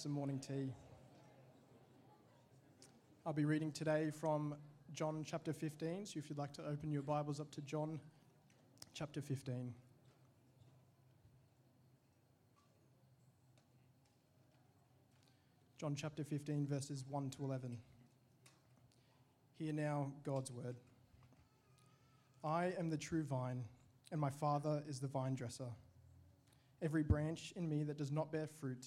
some morning tea. I'll be reading today from John chapter 15. So if you'd like to open your Bibles up to John chapter 15. John chapter 15, verses 1 to 11. Hear now God's word. I am the true vine, and my Father is the vine dresser. Every branch in me that does not bear fruit,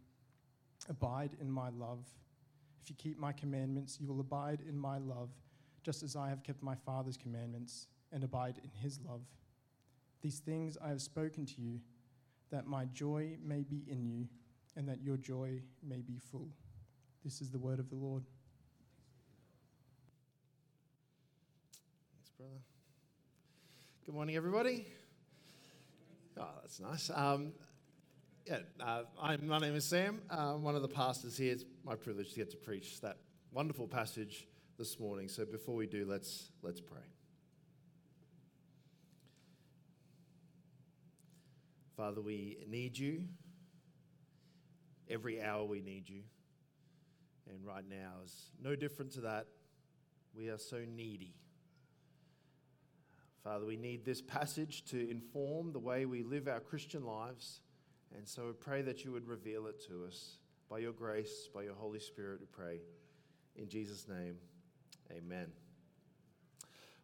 Abide in my love. If you keep my commandments, you will abide in my love, just as I have kept my Father's commandments and abide in his love. These things I have spoken to you, that my joy may be in you, and that your joy may be full. This is the word of the Lord. Thanks, brother. Good morning, everybody. Oh, that's nice. Um, yeah, uh, I'm, my name is Sam. I'm one of the pastors here. It's my privilege to get to preach that wonderful passage this morning. So before we do, let's let's pray. Father, we need you. Every hour we need you. And right now is no different to that. We are so needy. Father, we need this passage to inform the way we live our Christian lives. And so we pray that you would reveal it to us by your grace, by your Holy Spirit, we pray. In Jesus' name, amen.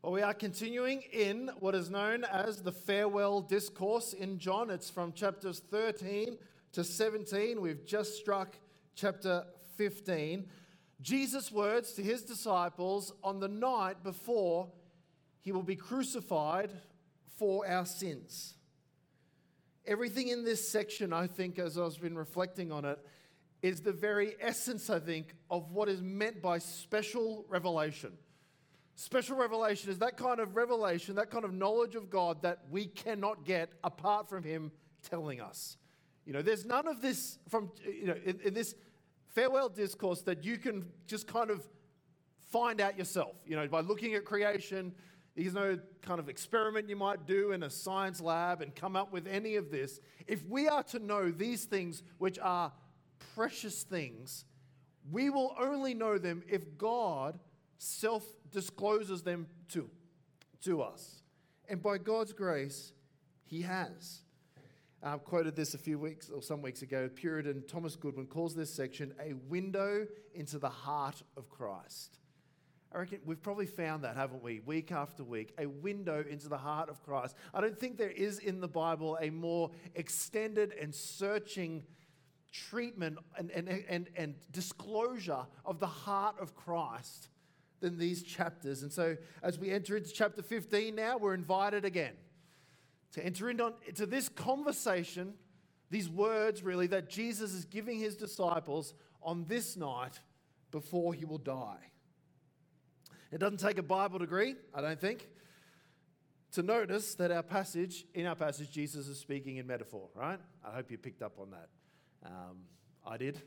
Well, we are continuing in what is known as the farewell discourse in John. It's from chapters 13 to 17. We've just struck chapter 15. Jesus' words to his disciples on the night before he will be crucified for our sins. Everything in this section, I think, as I've been reflecting on it, is the very essence, I think, of what is meant by special revelation. Special revelation is that kind of revelation, that kind of knowledge of God that we cannot get apart from Him telling us. You know, there's none of this from, you know, in, in this farewell discourse that you can just kind of find out yourself, you know, by looking at creation. There's no kind of experiment you might do in a science lab and come up with any of this. If we are to know these things, which are precious things, we will only know them if God self discloses them to, to us. And by God's grace, He has. Uh, I've quoted this a few weeks or some weeks ago. Puritan Thomas Goodwin calls this section a window into the heart of Christ. I reckon we've probably found that, haven't we, week after week, a window into the heart of Christ. I don't think there is in the Bible a more extended and searching treatment and, and, and, and disclosure of the heart of Christ than these chapters. And so, as we enter into chapter 15 now, we're invited again to enter into this conversation, these words really that Jesus is giving his disciples on this night before he will die. It doesn't take a Bible degree, I don't think, to notice that our passage, in our passage, Jesus is speaking in metaphor, right? I hope you picked up on that. Um, I did,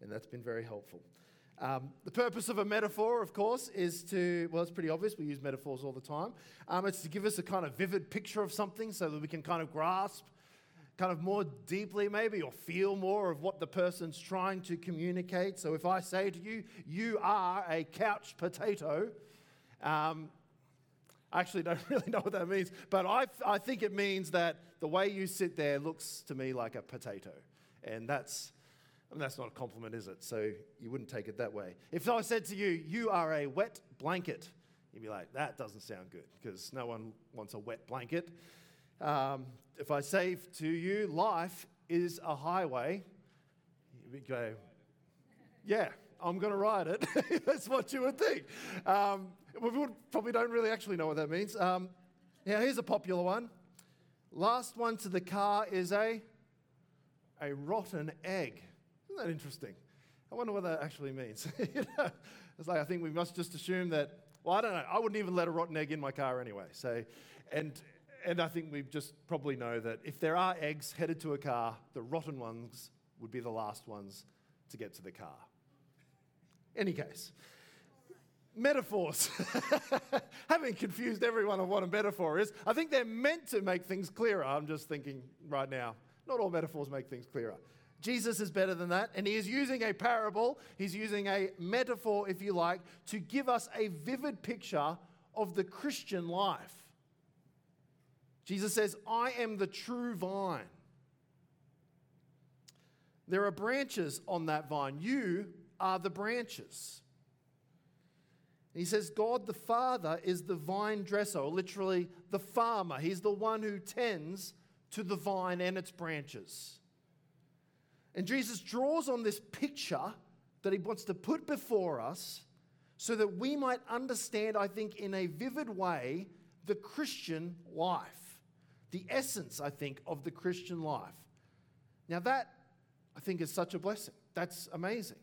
and that's been very helpful. Um, the purpose of a metaphor, of course, is to, well, it's pretty obvious. We use metaphors all the time. Um, it's to give us a kind of vivid picture of something so that we can kind of grasp kind of more deeply, maybe, or feel more of what the person's trying to communicate. So if I say to you, you are a couch potato, um, I actually don't really know what that means, but I, I think it means that the way you sit there looks to me like a potato. And that's, And that's not a compliment, is it? So you wouldn't take it that way. If I said to you, you are a wet blanket, you'd be like, that doesn't sound good because no one wants a wet blanket. Um, if I say to you, life is a highway, you go, yeah, I'm going to ride it. That's what you would think. Um, we would, probably don't really actually know what that means. Um, now, here's a popular one. Last one to the car is a, a rotten egg. Isn't that interesting? I wonder what that actually means. you know, it's like I think we must just assume that. Well, I don't know. I wouldn't even let a rotten egg in my car anyway. So, and and I think we just probably know that if there are eggs headed to a car, the rotten ones would be the last ones to get to the car. Any case, metaphors. Having confused everyone on what a metaphor is, I think they're meant to make things clearer. I'm just thinking right now, not all metaphors make things clearer. Jesus is better than that, and he is using a parable, he's using a metaphor, if you like, to give us a vivid picture of the Christian life. Jesus says, I am the true vine. There are branches on that vine. You are the branches. He says, God the Father is the vine dresser, or literally the farmer. He's the one who tends to the vine and its branches. And Jesus draws on this picture that he wants to put before us so that we might understand, I think, in a vivid way, the Christian life. The essence, I think, of the Christian life. Now, that, I think, is such a blessing. That's amazing.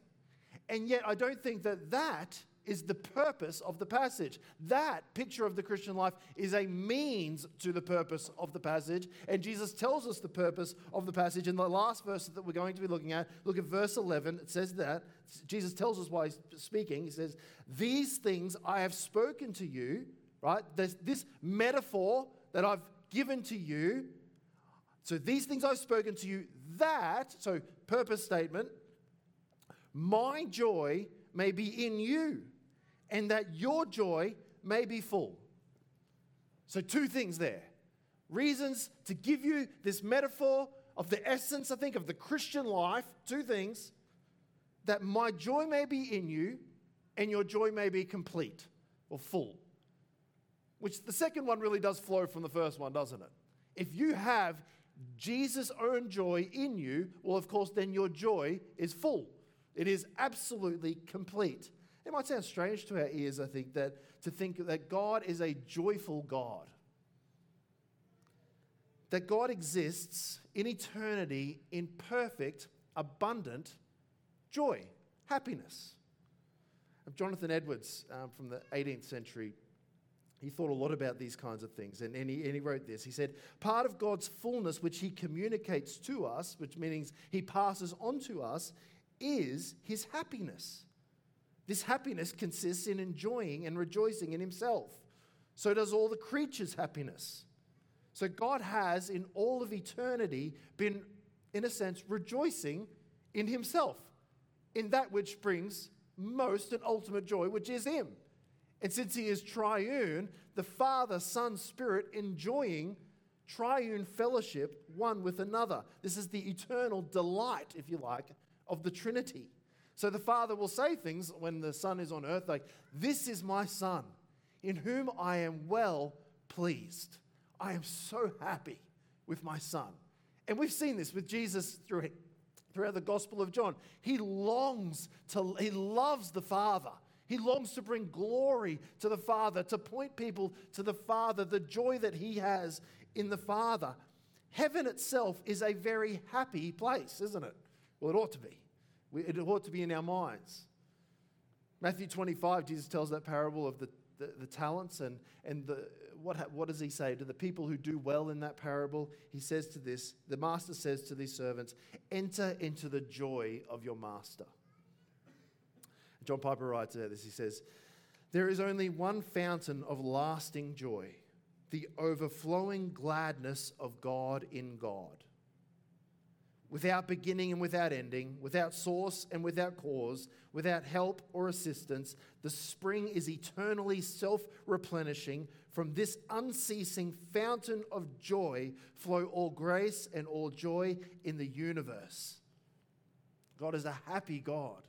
And yet, I don't think that that is the purpose of the passage. That picture of the Christian life is a means to the purpose of the passage. And Jesus tells us the purpose of the passage in the last verse that we're going to be looking at. Look at verse 11. It says that. Jesus tells us why he's speaking. He says, These things I have spoken to you, right? There's this metaphor that I've given to you. So these things I've spoken to you, that, so purpose statement, my joy may be in you, and that your joy may be full. So, two things there reasons to give you this metaphor of the essence, I think, of the Christian life. Two things that my joy may be in you, and your joy may be complete or full. Which the second one really does flow from the first one, doesn't it? If you have Jesus' own joy in you, well, of course, then your joy is full. It is absolutely complete. It might sound strange to our ears, I think, that to think that God is a joyful God. That God exists in eternity in perfect, abundant joy, happiness. Jonathan Edwards um, from the 18th century, he thought a lot about these kinds of things, and, and, he, and he wrote this. He said, Part of God's fullness, which he communicates to us, which means he passes on to us, is his happiness. This happiness consists in enjoying and rejoicing in himself. So does all the creatures' happiness. So God has, in all of eternity, been, in a sense, rejoicing in himself, in that which brings most and ultimate joy, which is him. And since he is triune, the Father, Son, Spirit enjoying triune fellowship one with another. This is the eternal delight, if you like, of the Trinity. So the Father will say things when the Son is on earth like, This is my Son, in whom I am well pleased. I am so happy with my Son. And we've seen this with Jesus through, throughout the Gospel of John. He longs to, he loves the Father. He longs to bring glory to the Father, to point people to the Father, the joy that he has in the Father. Heaven itself is a very happy place, isn't it? Well, it ought to be. It ought to be in our minds. Matthew 25, Jesus tells that parable of the, the, the talents, and, and the, what, what does he say to the people who do well in that parable? He says to this, the master says to these servants, enter into the joy of your master. John Piper writes about this. He says, There is only one fountain of lasting joy, the overflowing gladness of God in God without beginning and without ending, without source and without cause, without help or assistance. The spring is eternally self replenishing. From this unceasing fountain of joy flow all grace and all joy in the universe. God is a happy God.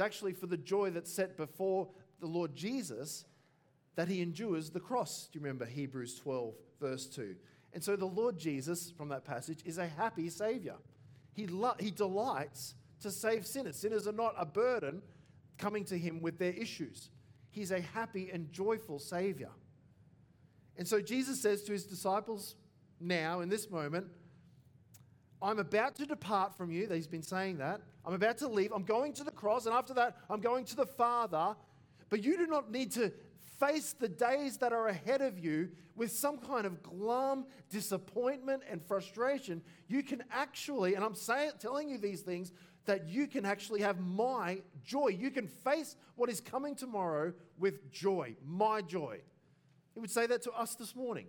It's actually for the joy that's set before the Lord Jesus that he endures the cross. Do you remember Hebrews 12, verse 2? And so the Lord Jesus, from that passage, is a happy Savior. He, lo- he delights to save sinners. Sinners are not a burden coming to him with their issues. He's a happy and joyful Savior. And so Jesus says to his disciples now, in this moment, I'm about to depart from you. He's been saying that. I'm about to leave. I'm going to the cross, and after that, I'm going to the Father. But you do not need to face the days that are ahead of you with some kind of glum disappointment and frustration. You can actually, and I'm saying, telling you these things, that you can actually have my joy. You can face what is coming tomorrow with joy, my joy. He would say that to us this morning.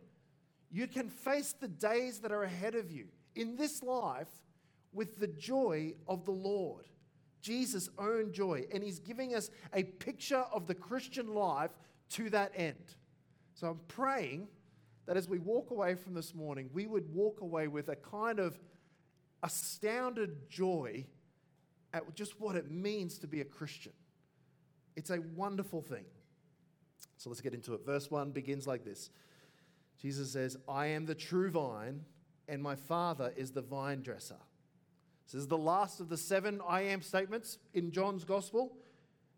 You can face the days that are ahead of you in this life with the joy of the Lord. Jesus' own joy. And he's giving us a picture of the Christian life to that end. So I'm praying that as we walk away from this morning, we would walk away with a kind of astounded joy at just what it means to be a Christian. It's a wonderful thing. So let's get into it. Verse 1 begins like this Jesus says, I am the true vine, and my Father is the vine dresser. This is the last of the seven I am statements in John's gospel.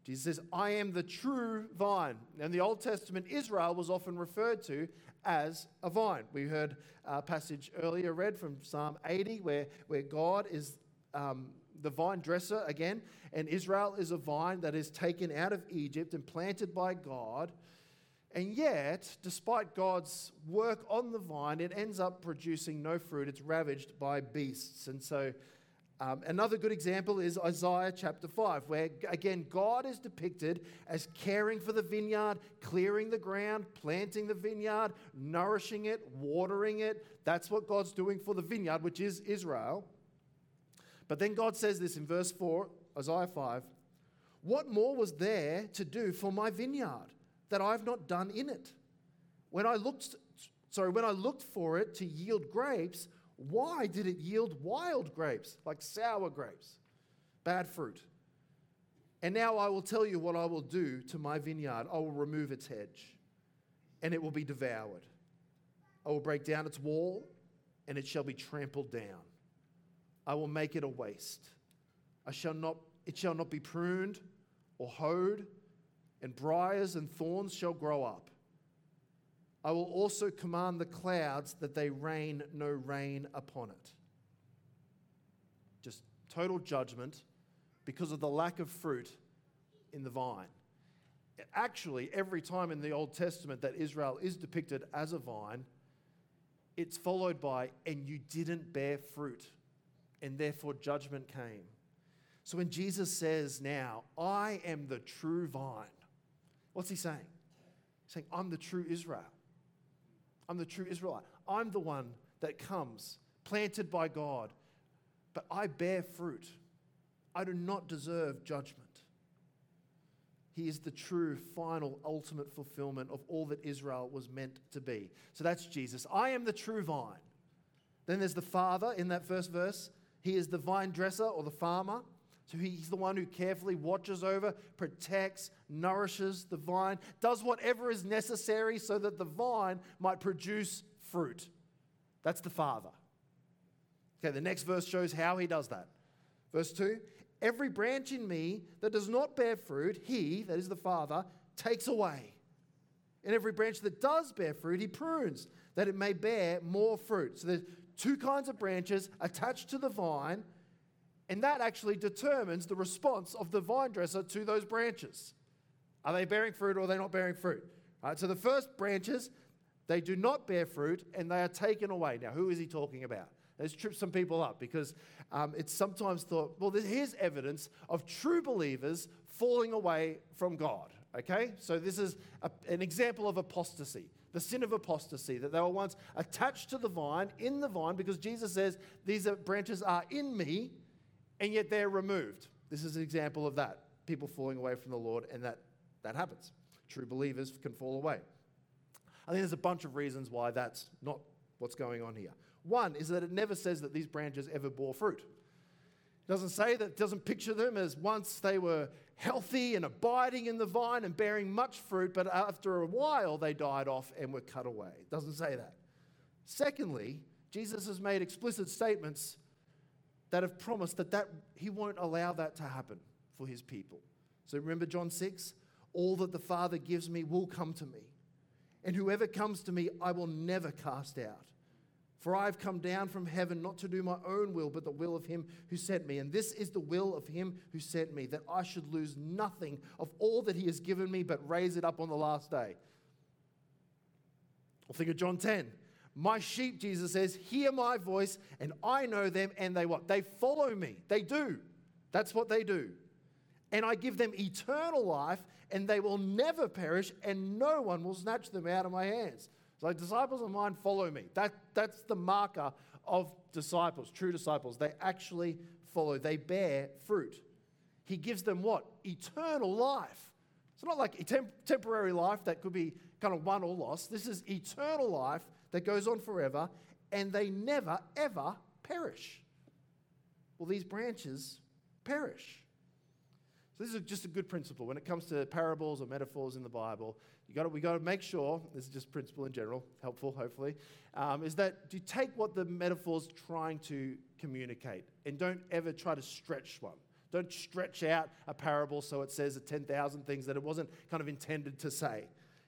Jesus says, I am the true vine. And the Old Testament, Israel was often referred to as a vine. We heard a passage earlier read from Psalm 80 where, where God is um, the vine dresser again, and Israel is a vine that is taken out of Egypt and planted by God. And yet, despite God's work on the vine, it ends up producing no fruit. It's ravaged by beasts. And so, um, another good example is Isaiah chapter 5, where again, God is depicted as caring for the vineyard, clearing the ground, planting the vineyard, nourishing it, watering it. That's what God's doing for the vineyard, which is Israel. But then God says this in verse 4, Isaiah 5 What more was there to do for my vineyard that I have not done in it? When I looked, sorry, when I looked for it to yield grapes, why did it yield wild grapes, like sour grapes, bad fruit? And now I will tell you what I will do to my vineyard. I will remove its hedge, and it will be devoured. I will break down its wall, and it shall be trampled down. I will make it a waste. I shall not, it shall not be pruned or hoed, and briars and thorns shall grow up. I will also command the clouds that they rain no rain upon it. Just total judgment because of the lack of fruit in the vine. Actually, every time in the Old Testament that Israel is depicted as a vine, it's followed by, and you didn't bear fruit, and therefore judgment came. So when Jesus says now, I am the true vine, what's he saying? He's saying, I'm the true Israel. I'm the true Israelite. I'm the one that comes, planted by God, but I bear fruit. I do not deserve judgment. He is the true, final, ultimate fulfillment of all that Israel was meant to be. So that's Jesus. I am the true vine. Then there's the Father in that first verse. He is the vine dresser or the farmer. So he's the one who carefully watches over, protects, nourishes the vine, does whatever is necessary so that the vine might produce fruit. That's the Father. Okay, the next verse shows how he does that. Verse 2 Every branch in me that does not bear fruit, he, that is the Father, takes away. And every branch that does bear fruit, he prunes, that it may bear more fruit. So there's two kinds of branches attached to the vine and that actually determines the response of the vine dresser to those branches. Are they bearing fruit or are they not bearing fruit? Right, so the first branches, they do not bear fruit and they are taken away. Now, who is he talking about? Let's trip some people up because um, it's sometimes thought, well, here's evidence of true believers falling away from God. Okay? So this is a, an example of apostasy the sin of apostasy, that they were once attached to the vine, in the vine, because Jesus says, These branches are in me, and yet they're removed. This is an example of that. People falling away from the Lord, and that, that happens. True believers can fall away. I think there's a bunch of reasons why that's not what's going on here. One is that it never says that these branches ever bore fruit. It doesn't say that, it doesn't picture them as once they were healthy and abiding in the vine and bearing much fruit, but after a while they died off and were cut away. It doesn't say that. Secondly, Jesus has made explicit statements that have promised that, that he won't allow that to happen for his people. So remember John 6? All that the Father gives me will come to me. And whoever comes to me, I will never cast out. For I have come down from heaven not to do my own will, but the will of him who sent me. And this is the will of him who sent me, that I should lose nothing of all that he has given me, but raise it up on the last day. Or think of John 10. My sheep, Jesus says, hear my voice, and I know them, and they what? They follow me. They do. That's what they do. And I give them eternal life, and they will never perish, and no one will snatch them out of my hands. So, disciples of mine follow me. That, that's the marker of disciples, true disciples. They actually follow, they bear fruit. He gives them what? Eternal life. It's not like temp- temporary life that could be kind of won or lost. This is eternal life that goes on forever, and they never, ever perish. Well, these branches perish. So this is just a good principle when it comes to parables or metaphors in the Bible. You got we got to make sure. This is just principle in general, helpful hopefully. Um, is that you take what the metaphor's trying to communicate and don't ever try to stretch one. Don't stretch out a parable so it says a 10,000 things that it wasn't kind of intended to say.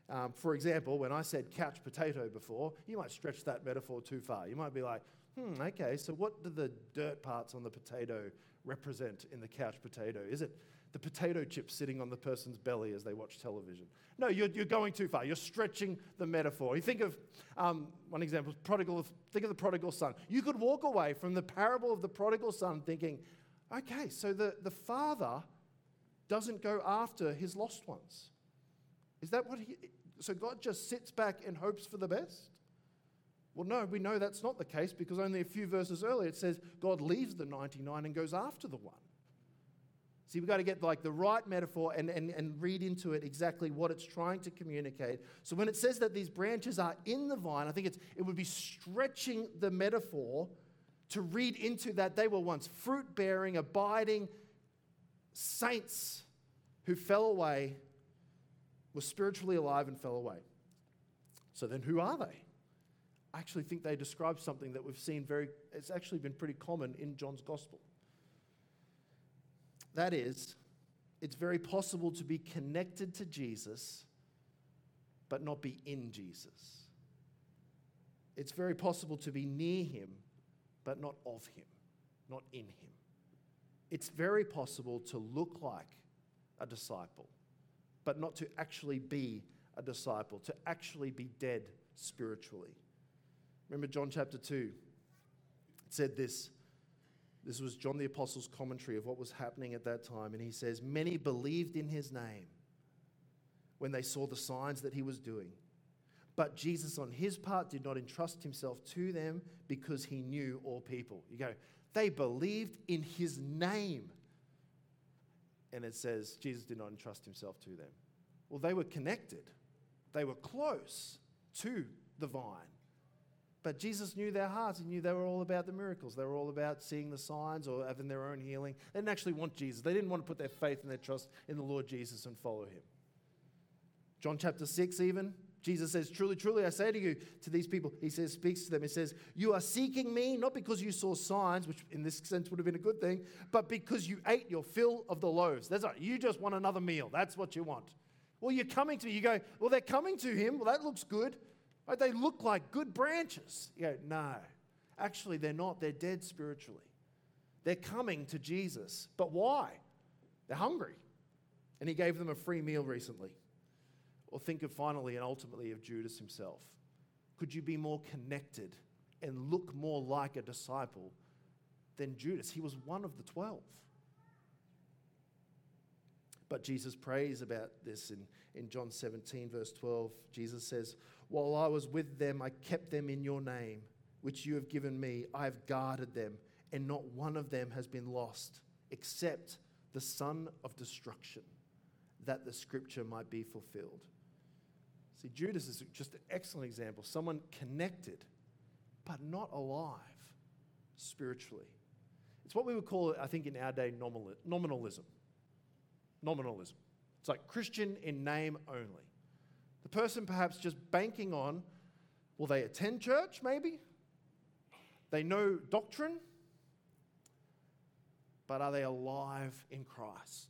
Um, for example, when I said couch potato before, you might stretch that metaphor too far. You might be like, hmm, okay, so what do the dirt parts on the potato represent in the couch potato? Is it the potato chips sitting on the person's belly as they watch television. No, you're, you're going too far. You're stretching the metaphor. You think of um, one example, prodigal, think of the prodigal son. You could walk away from the parable of the prodigal son thinking, okay, so the, the father doesn't go after his lost ones. Is that what he, so God just sits back and hopes for the best? Well, no, we know that's not the case because only a few verses earlier it says God leaves the 99 and goes after the one. See, we've got to get like the right metaphor and, and, and read into it exactly what it's trying to communicate. So when it says that these branches are in the vine, I think it's, it would be stretching the metaphor to read into that they were once fruit bearing, abiding saints who fell away, were spiritually alive and fell away. So then who are they? I actually think they describe something that we've seen very, it's actually been pretty common in John's gospel. That is, it's very possible to be connected to Jesus but not be in Jesus. It's very possible to be near him but not of him, not in him. It's very possible to look like a disciple but not to actually be a disciple, to actually be dead spiritually. Remember John chapter 2? It said this this was John the Apostle's commentary of what was happening at that time. And he says, Many believed in his name when they saw the signs that he was doing. But Jesus, on his part, did not entrust himself to them because he knew all people. You go, they believed in his name. And it says, Jesus did not entrust himself to them. Well, they were connected, they were close to the vine. But Jesus knew their hearts. He knew they were all about the miracles. They were all about seeing the signs or having their own healing. They didn't actually want Jesus. They didn't want to put their faith and their trust in the Lord Jesus and follow him. John chapter 6, even, Jesus says, Truly, truly, I say to you, to these people, he says, speaks to them, he says, You are seeking me not because you saw signs, which in this sense would have been a good thing, but because you ate your fill of the loaves. That's right. You just want another meal. That's what you want. Well, you're coming to me. You go, Well, they're coming to him. Well, that looks good. Right? They look like good branches. You go, no. Actually, they're not. They're dead spiritually. They're coming to Jesus. But why? They're hungry. And he gave them a free meal recently. Or think of finally and ultimately of Judas himself. Could you be more connected and look more like a disciple than Judas? He was one of the twelve. But Jesus prays about this in, in John 17, verse 12. Jesus says, while I was with them, I kept them in your name, which you have given me. I have guarded them, and not one of them has been lost, except the son of destruction, that the scripture might be fulfilled. See, Judas is just an excellent example. Someone connected, but not alive spiritually. It's what we would call, I think, in our day, nominalism. Nominalism. It's like Christian in name only. The person perhaps just banking on will they attend church, maybe? They know doctrine, but are they alive in Christ?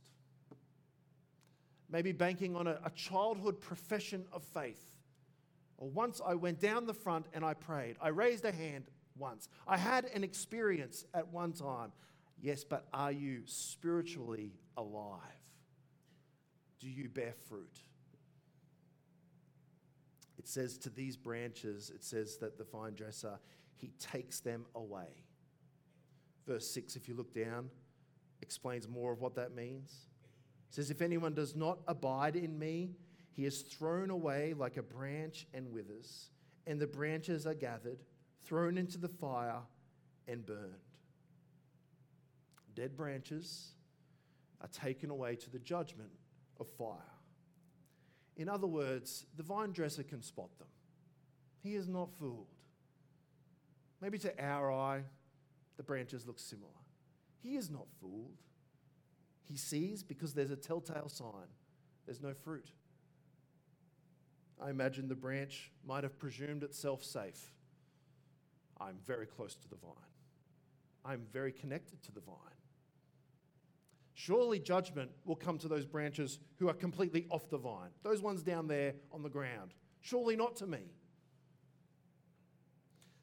Maybe banking on a, a childhood profession of faith. Or once I went down the front and I prayed. I raised a hand once. I had an experience at one time. Yes, but are you spiritually alive? Do you bear fruit? It says to these branches, it says that the vine dresser, he takes them away. Verse 6, if you look down, explains more of what that means. Says, If anyone does not abide in me, he is thrown away like a branch and withers, and the branches are gathered, thrown into the fire, and burned. Dead branches are taken away to the judgment of fire. In other words, the vine dresser can spot them. He is not fooled. Maybe to our eye, the branches look similar. He is not fooled. He sees because there's a telltale sign there's no fruit. I imagine the branch might have presumed itself safe. I'm very close to the vine. I'm very connected to the vine. Surely judgment will come to those branches who are completely off the vine, those ones down there on the ground. Surely not to me.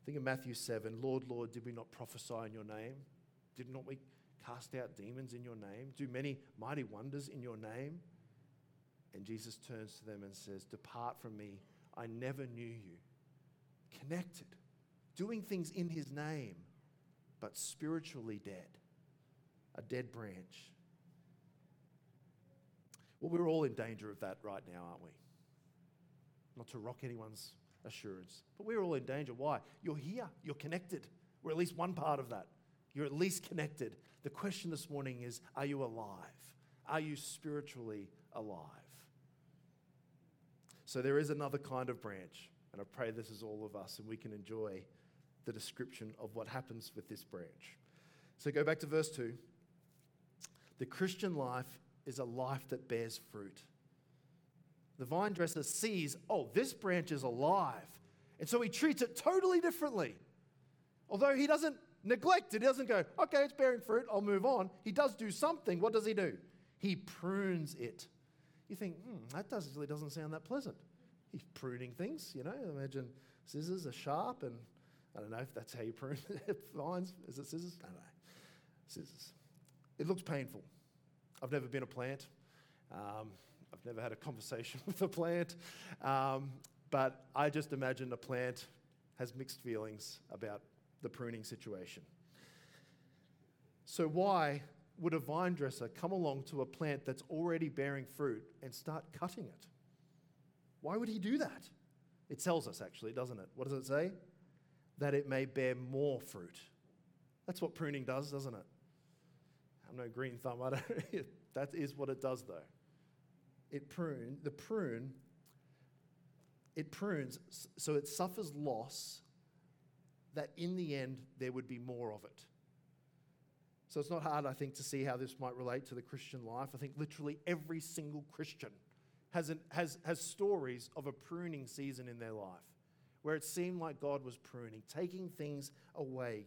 Think of Matthew 7 Lord, Lord, did we not prophesy in your name? Did not we cast out demons in your name? Do many mighty wonders in your name? And Jesus turns to them and says, Depart from me, I never knew you. Connected, doing things in his name, but spiritually dead, a dead branch. Well, we're all in danger of that right now, aren't we? Not to rock anyone's assurance, but we're all in danger. Why? You're here, you're connected. We're at least one part of that. You're at least connected. The question this morning is Are you alive? Are you spiritually alive? So there is another kind of branch, and I pray this is all of us and we can enjoy the description of what happens with this branch. So go back to verse 2. The Christian life is a life that bears fruit. The vine dresser sees, oh, this branch is alive. And so he treats it totally differently. Although he doesn't neglect it, he doesn't go, okay, it's bearing fruit, I'll move on. He does do something. What does he do? He prunes it you think, hmm, that does, really doesn't sound that pleasant. He's pruning things, you know. Imagine scissors are sharp, and I don't know if that's how you prune vines. Is it scissors? I don't know. Scissors. It looks painful. I've never been a plant. Um, I've never had a conversation with a plant. Um, but I just imagine a plant has mixed feelings about the pruning situation. So, why would a vine dresser come along to a plant that's already bearing fruit and start cutting it? Why would he do that? It tells us, actually, doesn't it? What does it say? That it may bear more fruit. That's what pruning does, doesn't it? I'm no green thumb. I don't, that is what it does, though. It prune, the prune, it prunes so it suffers loss that in the end there would be more of it. So it's not hard, I think, to see how this might relate to the Christian life. I think literally every single Christian has, an, has, has stories of a pruning season in their life where it seemed like God was pruning, taking things away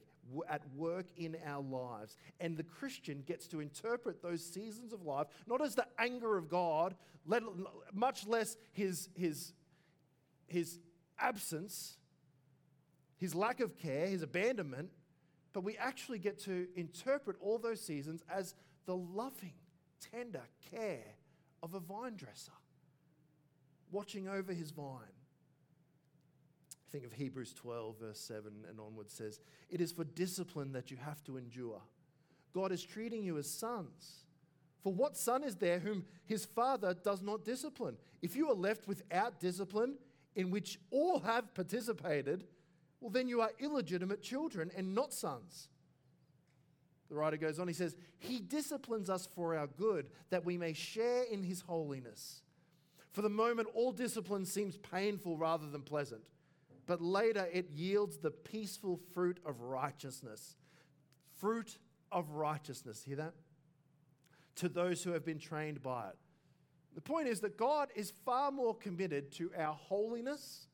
at work in our lives. And the Christian gets to interpret those seasons of life not as the anger of God, let, much less his, his, his absence, his lack of care, his abandonment, but we actually get to interpret all those seasons as the loving, tender care of a vine dresser, watching over his vine. Think of Hebrews 12, verse 7 and onward says, It is for discipline that you have to endure. God is treating you as sons. For what son is there whom his father does not discipline? If you are left without discipline, in which all have participated, well, then you are illegitimate children and not sons. The writer goes on, he says, He disciplines us for our good, that we may share in His holiness. For the moment, all discipline seems painful rather than pleasant, but later it yields the peaceful fruit of righteousness. Fruit of righteousness. Hear that? To those who have been trained by it. The point is that God is far more committed to our holiness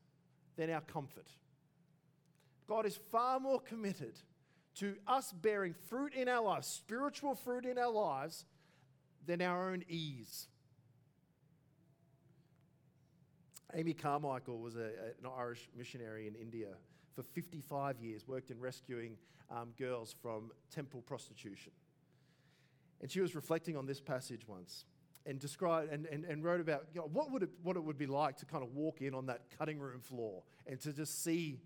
than our comfort. God is far more committed to us bearing fruit in our lives, spiritual fruit in our lives, than our own ease. Amy Carmichael was a, an Irish missionary in India for 55 years, worked in rescuing um, girls from temple prostitution. And she was reflecting on this passage once and described and, and, and wrote about you know, what, would it, what it would be like to kind of walk in on that cutting room floor and to just see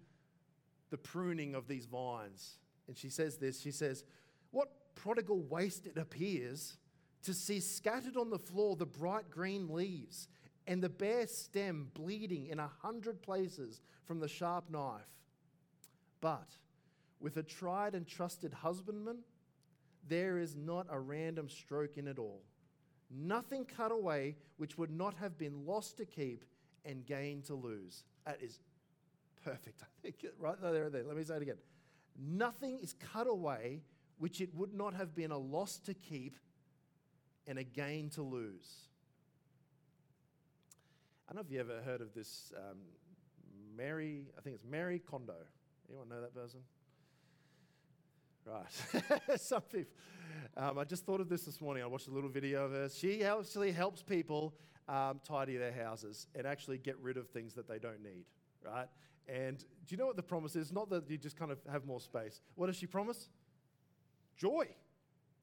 the pruning of these vines. And she says this she says, What prodigal waste it appears to see scattered on the floor the bright green leaves and the bare stem bleeding in a hundred places from the sharp knife. But with a tried and trusted husbandman, there is not a random stroke in it all. Nothing cut away which would not have been lost to keep and gain to lose. That is perfect, I think. Right there, there. Let me say it again. Nothing is cut away which it would not have been a loss to keep and a gain to lose. I don't know if you ever heard of this um, Mary, I think it's Mary Kondo. Anyone know that person? Right. Some people. Um, I just thought of this this morning. I watched a little video of her. She actually helps people um, tidy their houses and actually get rid of things that they don't need, right? And do you know what the promise is? Not that you just kind of have more space. What does she promise? Joy.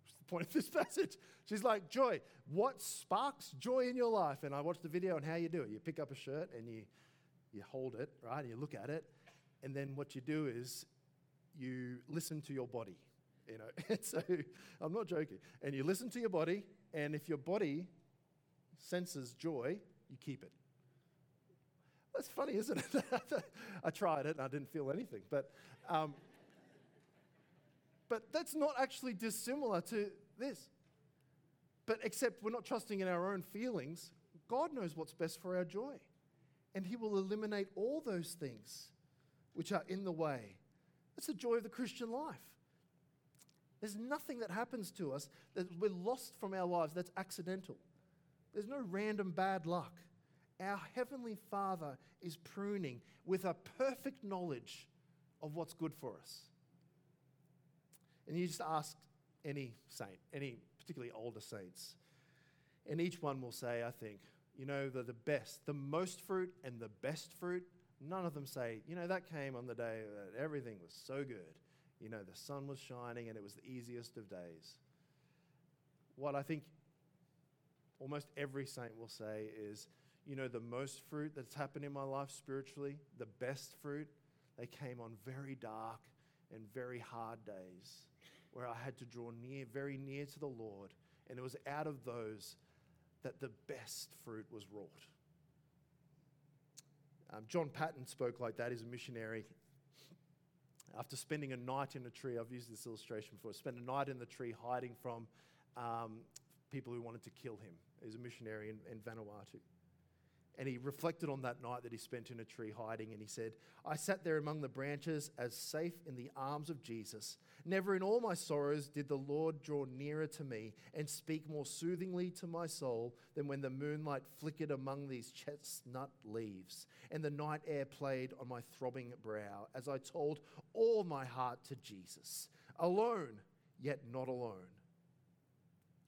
What's the point of this passage? She's like, Joy. What sparks joy in your life? And I watched the video on how you do it. You pick up a shirt and you, you hold it, right? And you look at it. And then what you do is you listen to your body. You know, and so I'm not joking. And you listen to your body, and if your body senses joy, you keep it. That's funny, isn't it? I tried it and I didn't feel anything. But, um, but that's not actually dissimilar to this. But except we're not trusting in our own feelings. God knows what's best for our joy. And He will eliminate all those things which are in the way. That's the joy of the Christian life. There's nothing that happens to us that we're lost from our lives that's accidental. There's no random bad luck. Our Heavenly Father is pruning with a perfect knowledge of what's good for us. And you just ask any saint, any particularly older saints, and each one will say, I think, you know, the, the best, the most fruit and the best fruit, none of them say, you know, that came on the day that everything was so good. You know, the sun was shining and it was the easiest of days. What I think almost every saint will say is, you know, the most fruit that's happened in my life spiritually, the best fruit, they came on very dark and very hard days where I had to draw near, very near to the Lord. And it was out of those that the best fruit was wrought. Um, John Paton spoke like that. He's a missionary. After spending a night in a tree, I've used this illustration before, spent a night in the tree hiding from um, people who wanted to kill him. He's a missionary in, in Vanuatu. And he reflected on that night that he spent in a tree hiding, and he said, I sat there among the branches as safe in the arms of Jesus. Never in all my sorrows did the Lord draw nearer to me and speak more soothingly to my soul than when the moonlight flickered among these chestnut leaves and the night air played on my throbbing brow as I told all my heart to Jesus, alone, yet not alone.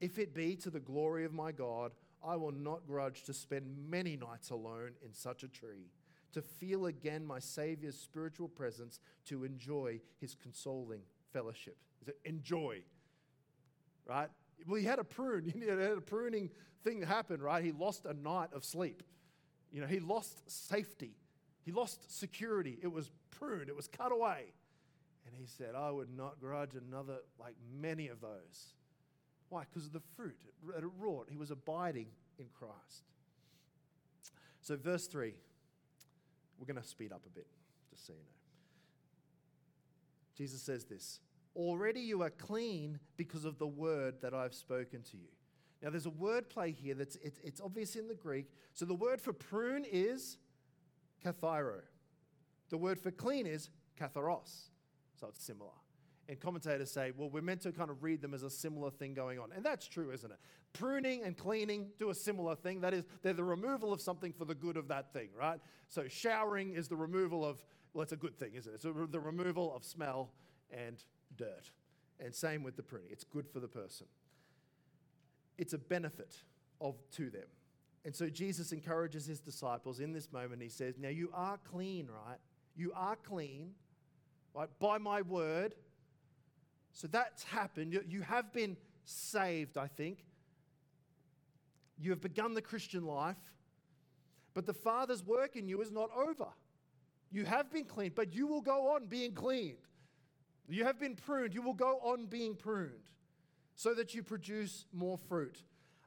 If it be to the glory of my God, I will not grudge to spend many nights alone in such a tree, to feel again my Savior's spiritual presence, to enjoy his consoling fellowship. Enjoy, right? Well, he had a prune. He had a pruning thing happen, right? He lost a night of sleep. You know, he lost safety. He lost security. It was pruned. It was cut away. And he said, I would not grudge another, like many of those. Why? Because of the fruit that it wrought. He was abiding in Christ. So, verse 3, we're going to speed up a bit, just so you know. Jesus says this Already you are clean because of the word that I've spoken to you. Now, there's a word play here that's it's, it's obvious in the Greek. So, the word for prune is kathairo. The word for clean is katharos. So, it's similar. And commentators say, well, we're meant to kind of read them as a similar thing going on. And that's true, isn't it? Pruning and cleaning do a similar thing. That is, they're the removal of something for the good of that thing, right? So showering is the removal of, well, it's a good thing, isn't it? It's the removal of smell and dirt. And same with the pruning, it's good for the person. It's a benefit of to them. And so Jesus encourages his disciples in this moment. He says, Now you are clean, right? You are clean, right? By my word. So that's happened. You have been saved, I think. You have begun the Christian life. But the Father's work in you is not over. You have been cleaned, but you will go on being cleaned. You have been pruned. You will go on being pruned so that you produce more fruit.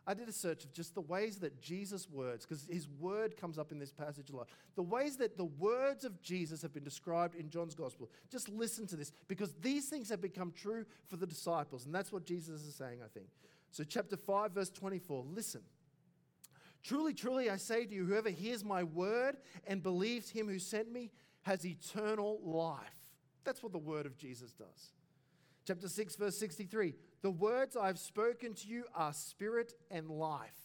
I did a search of just the ways that Jesus' words, because his word comes up in this passage a lot, the ways that the words of Jesus have been described in John's gospel. Just listen to this, because these things have become true for the disciples. And that's what Jesus is saying, I think. So, chapter 5, verse 24, listen. Truly, truly, I say to you, whoever hears my word and believes him who sent me has eternal life. That's what the word of Jesus does. Chapter 6, verse 63 The words I've spoken to you are spirit and life.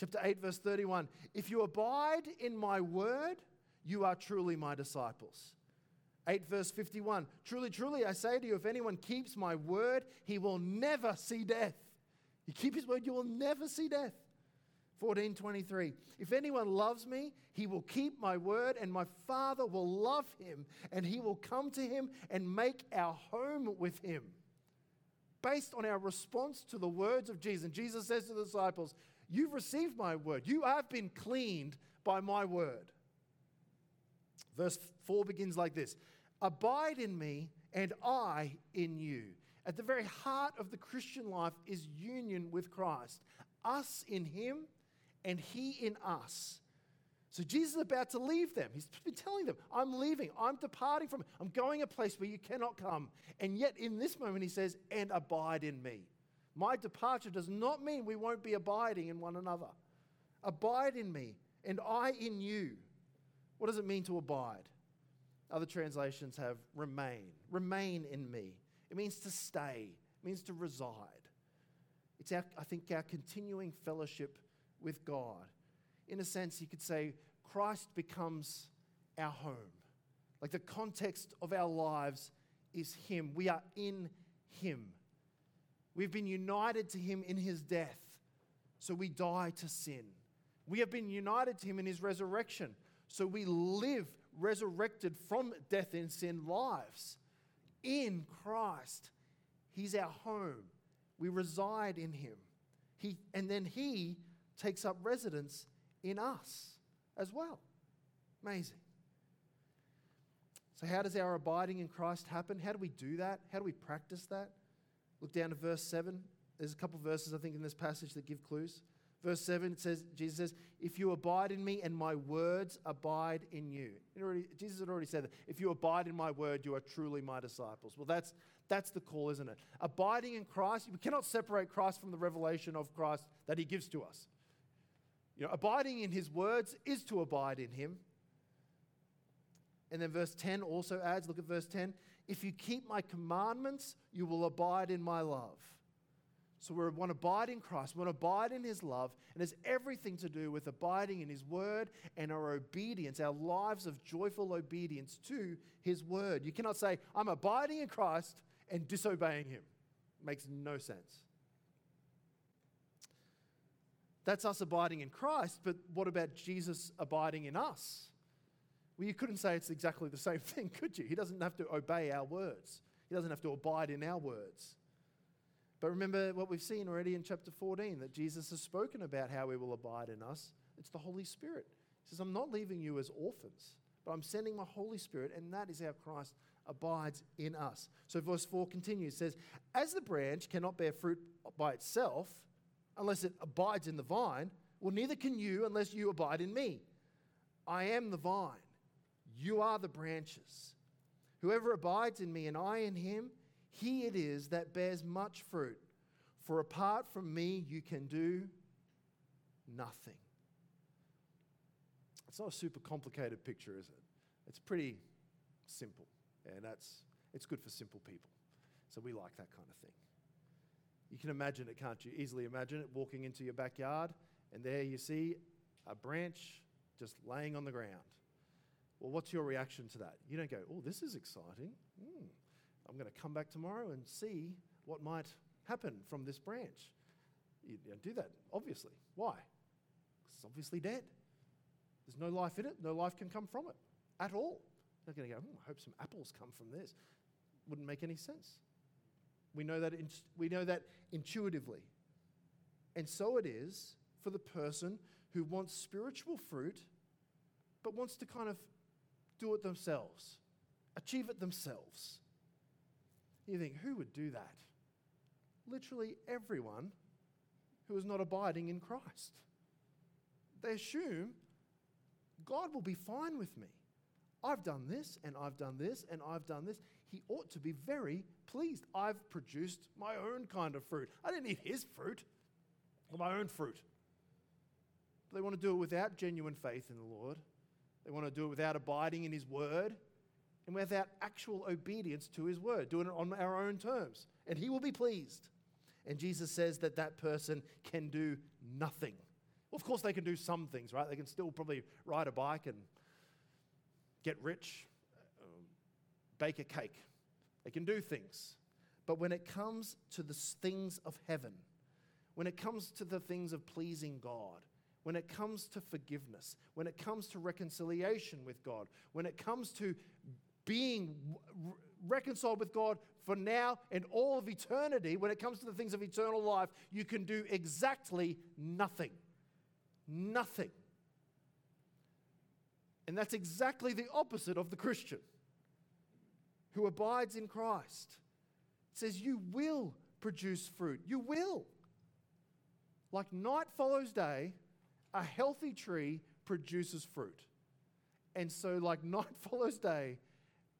Chapter 8, verse 31 If you abide in my word, you are truly my disciples. 8 verse 51 Truly, truly, I say to you, if anyone keeps my word, he will never see death. You keep his word, you will never see death. 1423 If anyone loves me, he will keep my word, and my Father will love him, and he will come to him and make our home with him based on our response to the words of Jesus. And Jesus says to the disciples, You've received my word, you have been cleaned by my word. Verse 4 begins like this Abide in me, and I in you. At the very heart of the Christian life is union with Christ, us in him, and he in us. So Jesus is about to leave them. He's been telling them, I'm leaving. I'm departing from I'm going a place where you cannot come. And yet in this moment he says, and abide in me. My departure does not mean we won't be abiding in one another. Abide in me and I in you. What does it mean to abide? Other translations have remain. Remain in me. It means to stay. It means to reside. It's our, I think our continuing fellowship with God in a sense, you could say Christ becomes our home. Like the context of our lives is Him. We are in Him. We've been united to Him in His death, so we die to sin. We have been united to Him in His resurrection, so we live resurrected from death and sin lives in Christ. He's our home. We reside in Him. He, and then He takes up residence in us as well. Amazing. So, how does our abiding in Christ happen? How do we do that? How do we practice that? Look down to verse 7. There's a couple verses, I think, in this passage that give clues. Verse 7, it says, Jesus says, If you abide in me and my words abide in you. Already, Jesus had already said that. If you abide in my word, you are truly my disciples. Well, that's, that's the call, isn't it? Abiding in Christ, we cannot separate Christ from the revelation of Christ that he gives to us. You know, abiding in his words is to abide in him. And then verse 10 also adds, look at verse 10 if you keep my commandments, you will abide in my love. So we want to abide in Christ, we want to abide in his love, and it's everything to do with abiding in his word and our obedience, our lives of joyful obedience to his word. You cannot say, I'm abiding in Christ and disobeying him. It makes no sense. That's us abiding in Christ, but what about Jesus abiding in us? Well, you couldn't say it's exactly the same thing, could you? He doesn't have to obey our words, He doesn't have to abide in our words. But remember what we've seen already in chapter 14 that Jesus has spoken about how He will abide in us. It's the Holy Spirit. He says, I'm not leaving you as orphans, but I'm sending my Holy Spirit, and that is how Christ abides in us. So verse 4 continues, says, As the branch cannot bear fruit by itself, unless it abides in the vine, well, neither can you unless you abide in me. I am the vine, you are the branches. Whoever abides in me and I in him, he it is that bears much fruit. For apart from me, you can do nothing. It's not a super complicated picture, is it? It's pretty simple, and that's it's good for simple people. So we like that kind of thing. You can imagine it, can't you? Easily imagine it walking into your backyard, and there you see a branch just laying on the ground. Well, what's your reaction to that? You don't go, oh, this is exciting. Hmm, I'm going to come back tomorrow and see what might happen from this branch. You don't do that, obviously. Why? Because it's obviously dead. There's no life in it, no life can come from it at all. You're not going to go, oh, I hope some apples come from this. Wouldn't make any sense. We know that, in, we know that intuitively. And so it is for the person who wants spiritual fruit but wants to kind of do it themselves, achieve it themselves. You think, who would do that? Literally everyone who is not abiding in Christ. They assume God will be fine with me. I've done this and I've done this and I've done this. He ought to be very pleased. I've produced my own kind of fruit. I didn't eat his fruit or my own fruit. But they want to do it without genuine faith in the Lord. They want to do it without abiding in his word and without actual obedience to his word, doing it on our own terms. And he will be pleased. And Jesus says that that person can do nothing. Well, of course, they can do some things, right? They can still probably ride a bike and get rich, bake a cake. They can do things. But when it comes to the things of heaven, when it comes to the things of pleasing God, when it comes to forgiveness, when it comes to reconciliation with God, when it comes to being reconciled with God for now and all of eternity, when it comes to the things of eternal life, you can do exactly nothing. Nothing. And that's exactly the opposite of the Christian who abides in Christ. It says, You will produce fruit. You will. Like night follows day, a healthy tree produces fruit. And so, like night follows day,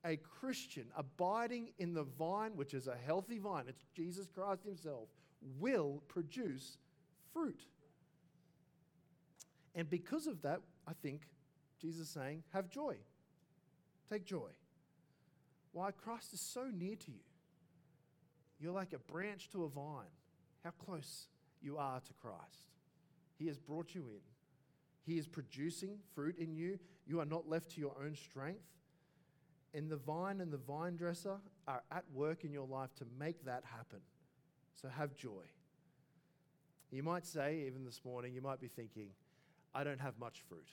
a Christian abiding in the vine, which is a healthy vine, it's Jesus Christ Himself, will produce fruit. And because of that, I think Jesus is saying, have joy. Take joy. Why? Christ is so near to you. You're like a branch to a vine. How close you are to Christ. He has brought you in. He is producing fruit in you. You are not left to your own strength. And the vine and the vine dresser are at work in your life to make that happen. So have joy. You might say, even this morning, you might be thinking, I don't have much fruit.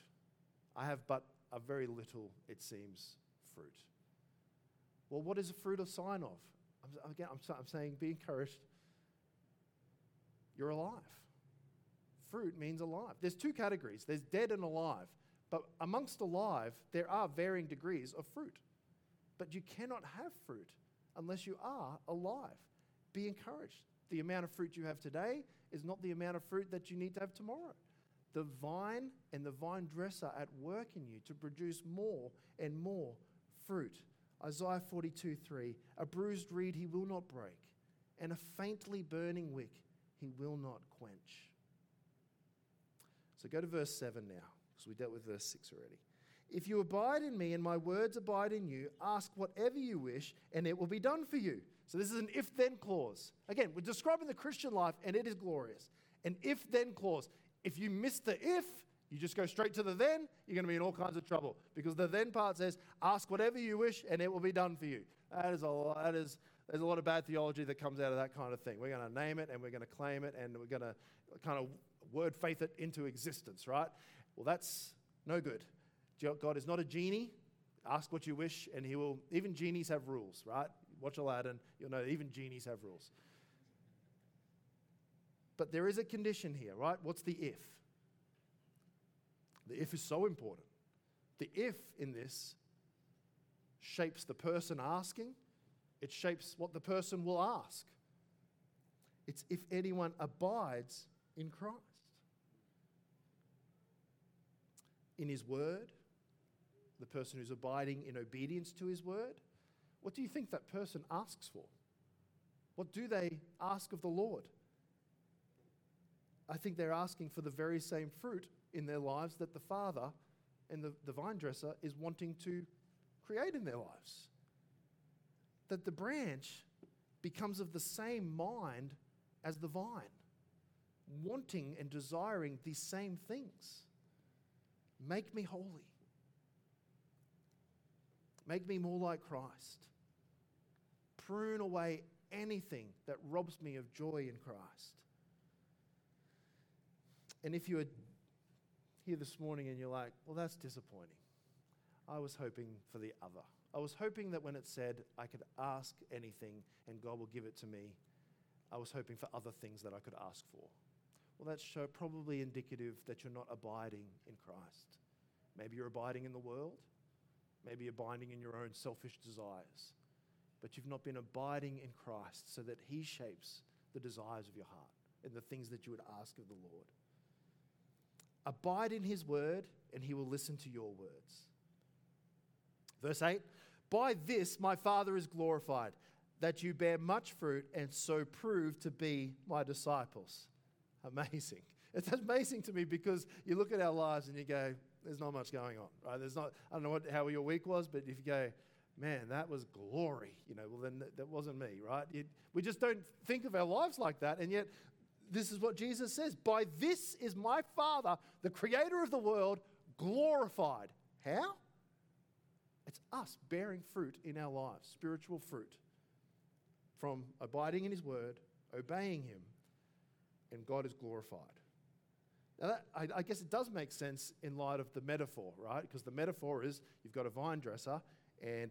I have but a very little, it seems, fruit. Well, what is a fruit a sign of? I'm, again, I'm, I'm saying be encouraged. You're alive. Fruit means alive. There's two categories there's dead and alive. But amongst alive, there are varying degrees of fruit. But you cannot have fruit unless you are alive. Be encouraged. The amount of fruit you have today is not the amount of fruit that you need to have tomorrow the vine and the vine dresser at work in you to produce more and more fruit. Isaiah 42 3 A bruised reed he will not break, and a faintly burning wick he will not quench. So go to verse 7 now, because we dealt with verse 6 already. If you abide in me and my words abide in you, ask whatever you wish, and it will be done for you. So this is an if then clause. Again, we're describing the Christian life, and it is glorious. An if then clause. If you miss the if, you just go straight to the then, you're going to be in all kinds of trouble because the then part says, ask whatever you wish and it will be done for you. That is a lot, that is, there's a lot of bad theology that comes out of that kind of thing. We're going to name it and we're going to claim it and we're going to kind of word faith it into existence, right? Well, that's no good. God is not a genie. Ask what you wish and he will, even genies have rules, right? Watch Aladdin, you'll know even genies have rules. But there is a condition here, right? What's the if? The if is so important. The if in this shapes the person asking, it shapes what the person will ask. It's if anyone abides in Christ. In his word, the person who's abiding in obedience to his word, what do you think that person asks for? What do they ask of the Lord? I think they're asking for the very same fruit in their lives that the Father and the, the vine dresser is wanting to create in their lives. That the branch becomes of the same mind as the vine, wanting and desiring these same things. Make me holy. Make me more like Christ. Prune away anything that robs me of joy in Christ. And if you are here this morning and you're like, well, that's disappointing. I was hoping for the other. I was hoping that when it said I could ask anything and God will give it to me, I was hoping for other things that I could ask for. Well, that's probably indicative that you're not abiding in Christ. Maybe you're abiding in the world. Maybe you're abiding in your own selfish desires. But you've not been abiding in Christ so that He shapes the desires of your heart and the things that you would ask of the Lord. Abide in His word, and He will listen to your words. Verse 8 By this my Father is glorified, that you bear much fruit and so prove to be my disciples. Amazing. It's amazing to me because you look at our lives and you go, there's not much going on, right? There's not, I don't know what, how your week was, but if you go, man, that was glory, you know, well, then that wasn't me, right? It, we just don't think of our lives like that. And yet, this is what Jesus says By this is my Father, the creator of the world, glorified. How? It's us bearing fruit in our lives, spiritual fruit, from abiding in His word, obeying Him, and God is glorified. Now, that, I, I, guess it does make sense in light of the metaphor, right? Because the metaphor is you've got a vine dresser, and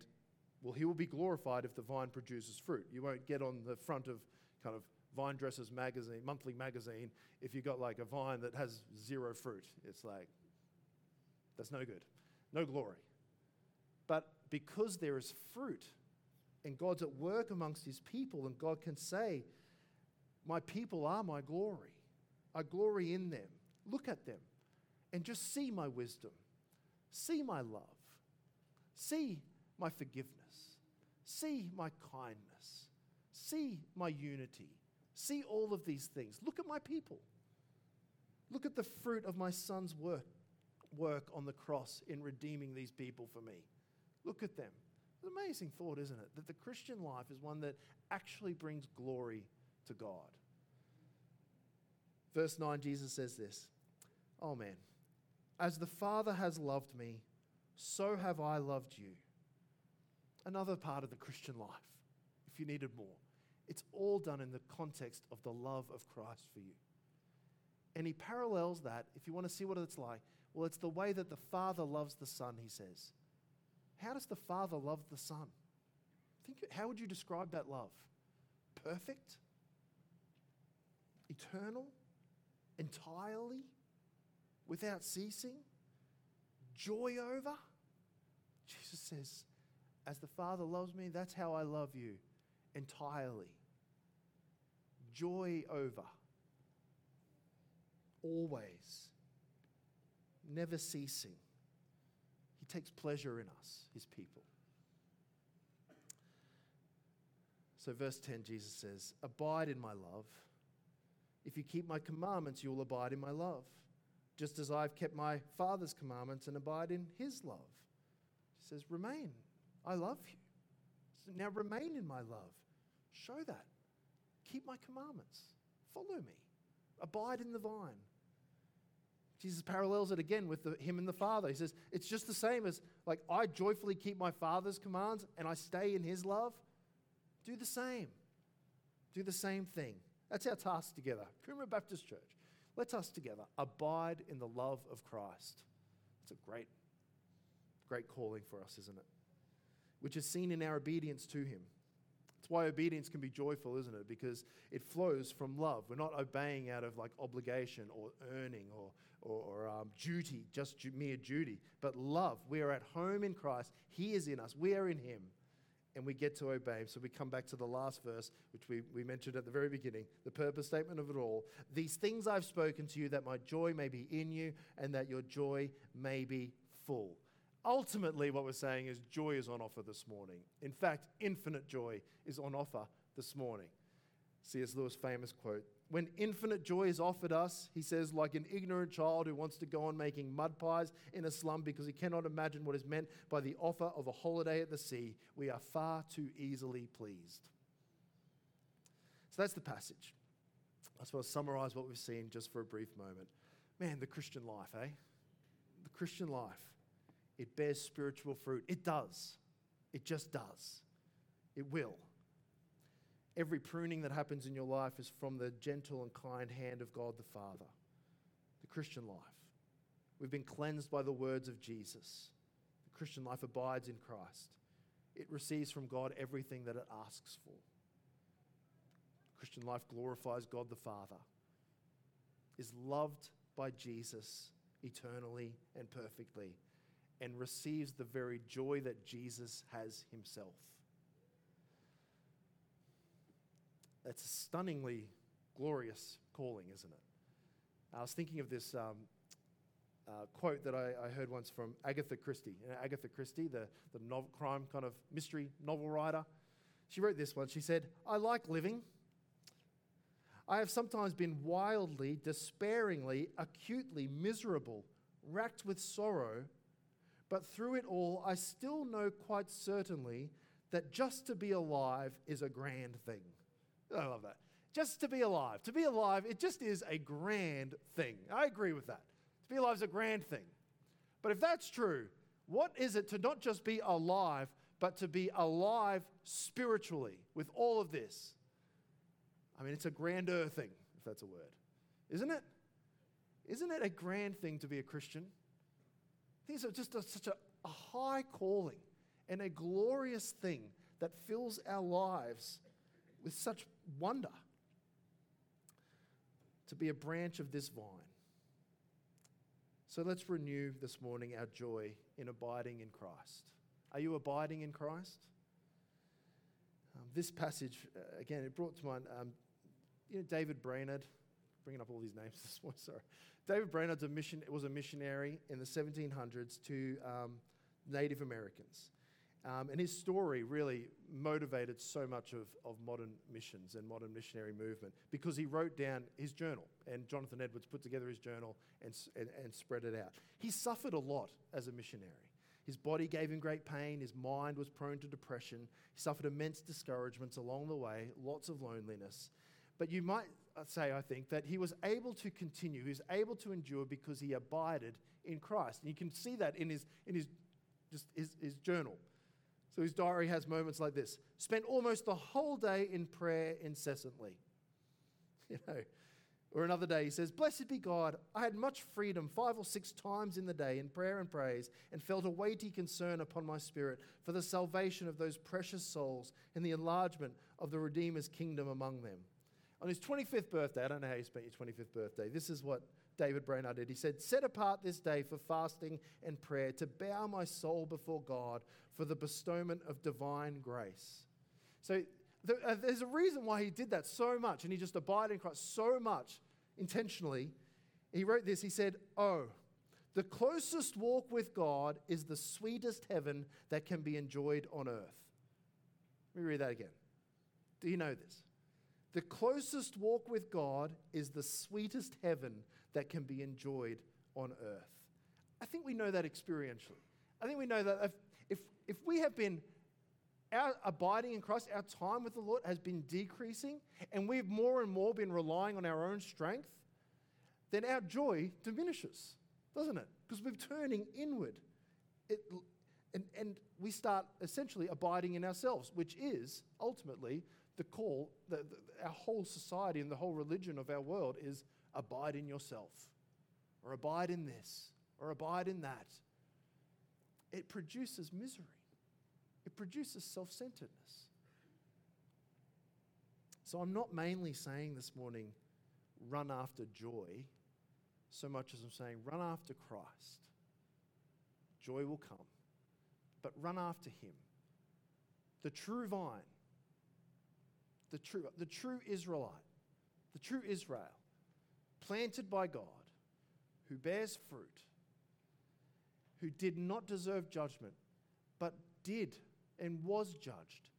well, he will be glorified if the vine produces fruit. You won't get on the front of kind of Vine Dressers magazine, monthly magazine, if you've got like a vine that has zero fruit. It's like, that's no good, no glory. But because there is fruit and God's at work amongst his people, and God can say, My people are my glory. I glory in them. Look at them and just see my wisdom, see my love, see my forgiveness, see my kindness, see my unity, see all of these things. Look at my people. Look at the fruit of my son's work, work on the cross in redeeming these people for me. Look at them. It's an amazing thought, isn't it? That the Christian life is one that actually brings glory to God. Verse 9, Jesus says this Oh man, as the Father has loved me, so have I loved you. Another part of the Christian life, if you needed more. It's all done in the context of the love of Christ for you. And he parallels that, if you want to see what it's like, well, it's the way that the Father loves the Son, he says. How does the Father love the Son? Think, how would you describe that love? Perfect? Eternal? Entirely? Without ceasing? Joy over? Jesus says, As the Father loves me, that's how I love you entirely. Joy over. Always. Never ceasing. He takes pleasure in us, his people. So, verse 10, Jesus says, Abide in my love. If you keep my commandments, you will abide in my love, just as I've kept my Father's commandments and abide in his love. He says, Remain. I love you. Now remain in my love. Show that. Keep my commandments. Follow me. Abide in the vine. Jesus parallels it again with the, him and the Father. He says, It's just the same as, like, I joyfully keep my Father's commands and I stay in his love. Do the same. Do the same thing. That's our task together. Coomera Baptist Church. Let's us together abide in the love of Christ. It's a great, great calling for us, isn't it? Which is seen in our obedience to him. It's why obedience can be joyful, isn't it? Because it flows from love. We're not obeying out of like obligation or earning or, or, or um, duty, just ju- mere duty, but love. We are at home in Christ. He is in us. We are in Him. And we get to obey Him. So we come back to the last verse, which we, we mentioned at the very beginning the purpose statement of it all. These things I've spoken to you, that my joy may be in you and that your joy may be full ultimately, what we're saying is joy is on offer this morning. In fact, infinite joy is on offer this morning. C.S. Lewis' famous quote When infinite joy is offered us, he says, like an ignorant child who wants to go on making mud pies in a slum because he cannot imagine what is meant by the offer of a holiday at the sea, we are far too easily pleased. So that's the passage. I suppose summarize what we've seen just for a brief moment. Man, the Christian life, eh? The Christian life, it bears spiritual fruit. It does. It just does. It will. Every pruning that happens in your life is from the gentle and kind hand of God the Father. The Christian life. We've been cleansed by the words of Jesus. The Christian life abides in Christ. It receives from God everything that it asks for. Christian life glorifies God the Father, is loved by Jesus eternally and perfectly, and receives the very joy that Jesus has himself. That's a stunningly glorious calling, isn't it? I was thinking of this um, uh, quote that I, I, heard once from Agatha Christie. You know, Agatha Christie, the, the novel, crime kind of mystery novel writer, she wrote this one. She said, I like living. I have sometimes been wildly, despairingly, acutely miserable, racked with sorrow, but through it all, I still know quite certainly that just to be alive is a grand thing. I love that. Just to be alive. To be alive, it just is a grand thing. I agree with that. To be alive is a grand thing. But if that's true, what is it to not just be alive, but to be alive spiritually with all of this? I mean, it's a grander thing, if that's a word. Isn't it? Isn't it a grand thing to be a Christian? These are just a, such a, a high calling and a glorious thing that fills our lives with such wonder to be a branch of this vine. So let's renew this morning our joy in abiding in Christ. Are you abiding in Christ? Um, this passage, uh, again, it brought to mind, um, you know, David Brainerd, bringing up all these names this morning, sorry. David Brainerd mission, was a missionary in the 1700s to um, Native Americans. Um, and his story really motivated so much of, of modern missions and modern missionary movement because he wrote down his journal. And Jonathan Edwards put together his journal and, and, and spread it out. He suffered a lot as a missionary. His body gave him great pain. His mind was prone to depression. He suffered immense discouragements along the way, lots of loneliness. But you might say, I think, that he was able to continue. He was able to endure because he abided in Christ. And you can see that in his, in his, just his, his journal. So his diary has moments like this spent almost the whole day in prayer incessantly. You know, or another day he says, Blessed be God, I had much freedom five or six times in the day in prayer and praise, and felt a weighty concern upon my spirit for the salvation of those precious souls and the enlargement of the Redeemer's kingdom among them. On his 25th birthday, I don't know how you spent your 25th birthday, this is what David Brainerd did. He said, Set apart this day for fasting and prayer to bow my soul before God for the bestowment of divine grace. So uh, there's a reason why he did that so much, and he just abided in Christ so much intentionally. He wrote this He said, Oh, the closest walk with God is the sweetest heaven that can be enjoyed on earth. Let me read that again. Do you know this? The closest walk with God is the sweetest heaven that can be enjoyed on earth. I think we know that experientially. I think we know that if, if, if we have been our abiding in Christ, our time with the Lord has been decreasing, and we've more and more been relying on our own strength, then our joy diminishes, doesn't it? Because we're turning inward. It, and, and we start essentially abiding in ourselves, which is ultimately the call, the, the, our whole society and the whole religion of our world is abide in yourself, or abide in this, or abide in that. It produces misery, it produces self centeredness. So I'm not mainly saying this morning, run after joy, so much as I'm saying, run after Christ. Joy will come, but run after Him. The true vine, the true, the true Israelite, the true Israel planted by God, who bears fruit, who did not deserve judgment, but did and was judged,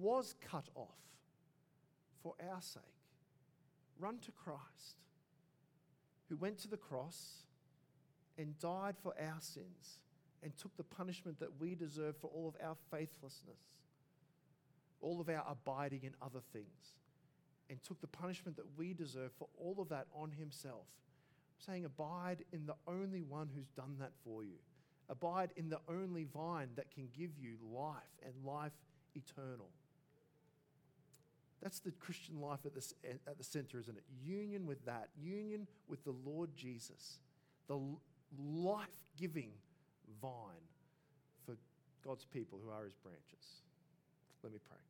was cut off for our sake. Run to Christ, who went to the cross and died for our sins and took the punishment that we deserve for all of our faithlessness, all of our abiding in other things. and took the punishment that we deserve for all of that on himself. I'm saying, abide in the only one who's done that for you. Abide in the only vine that can give you life and life eternal. That's the Christian life at the, at the center, isn't it? Union with that, union with the Lord Jesus, the life giving vine for God's people who are his branches. Let me pray.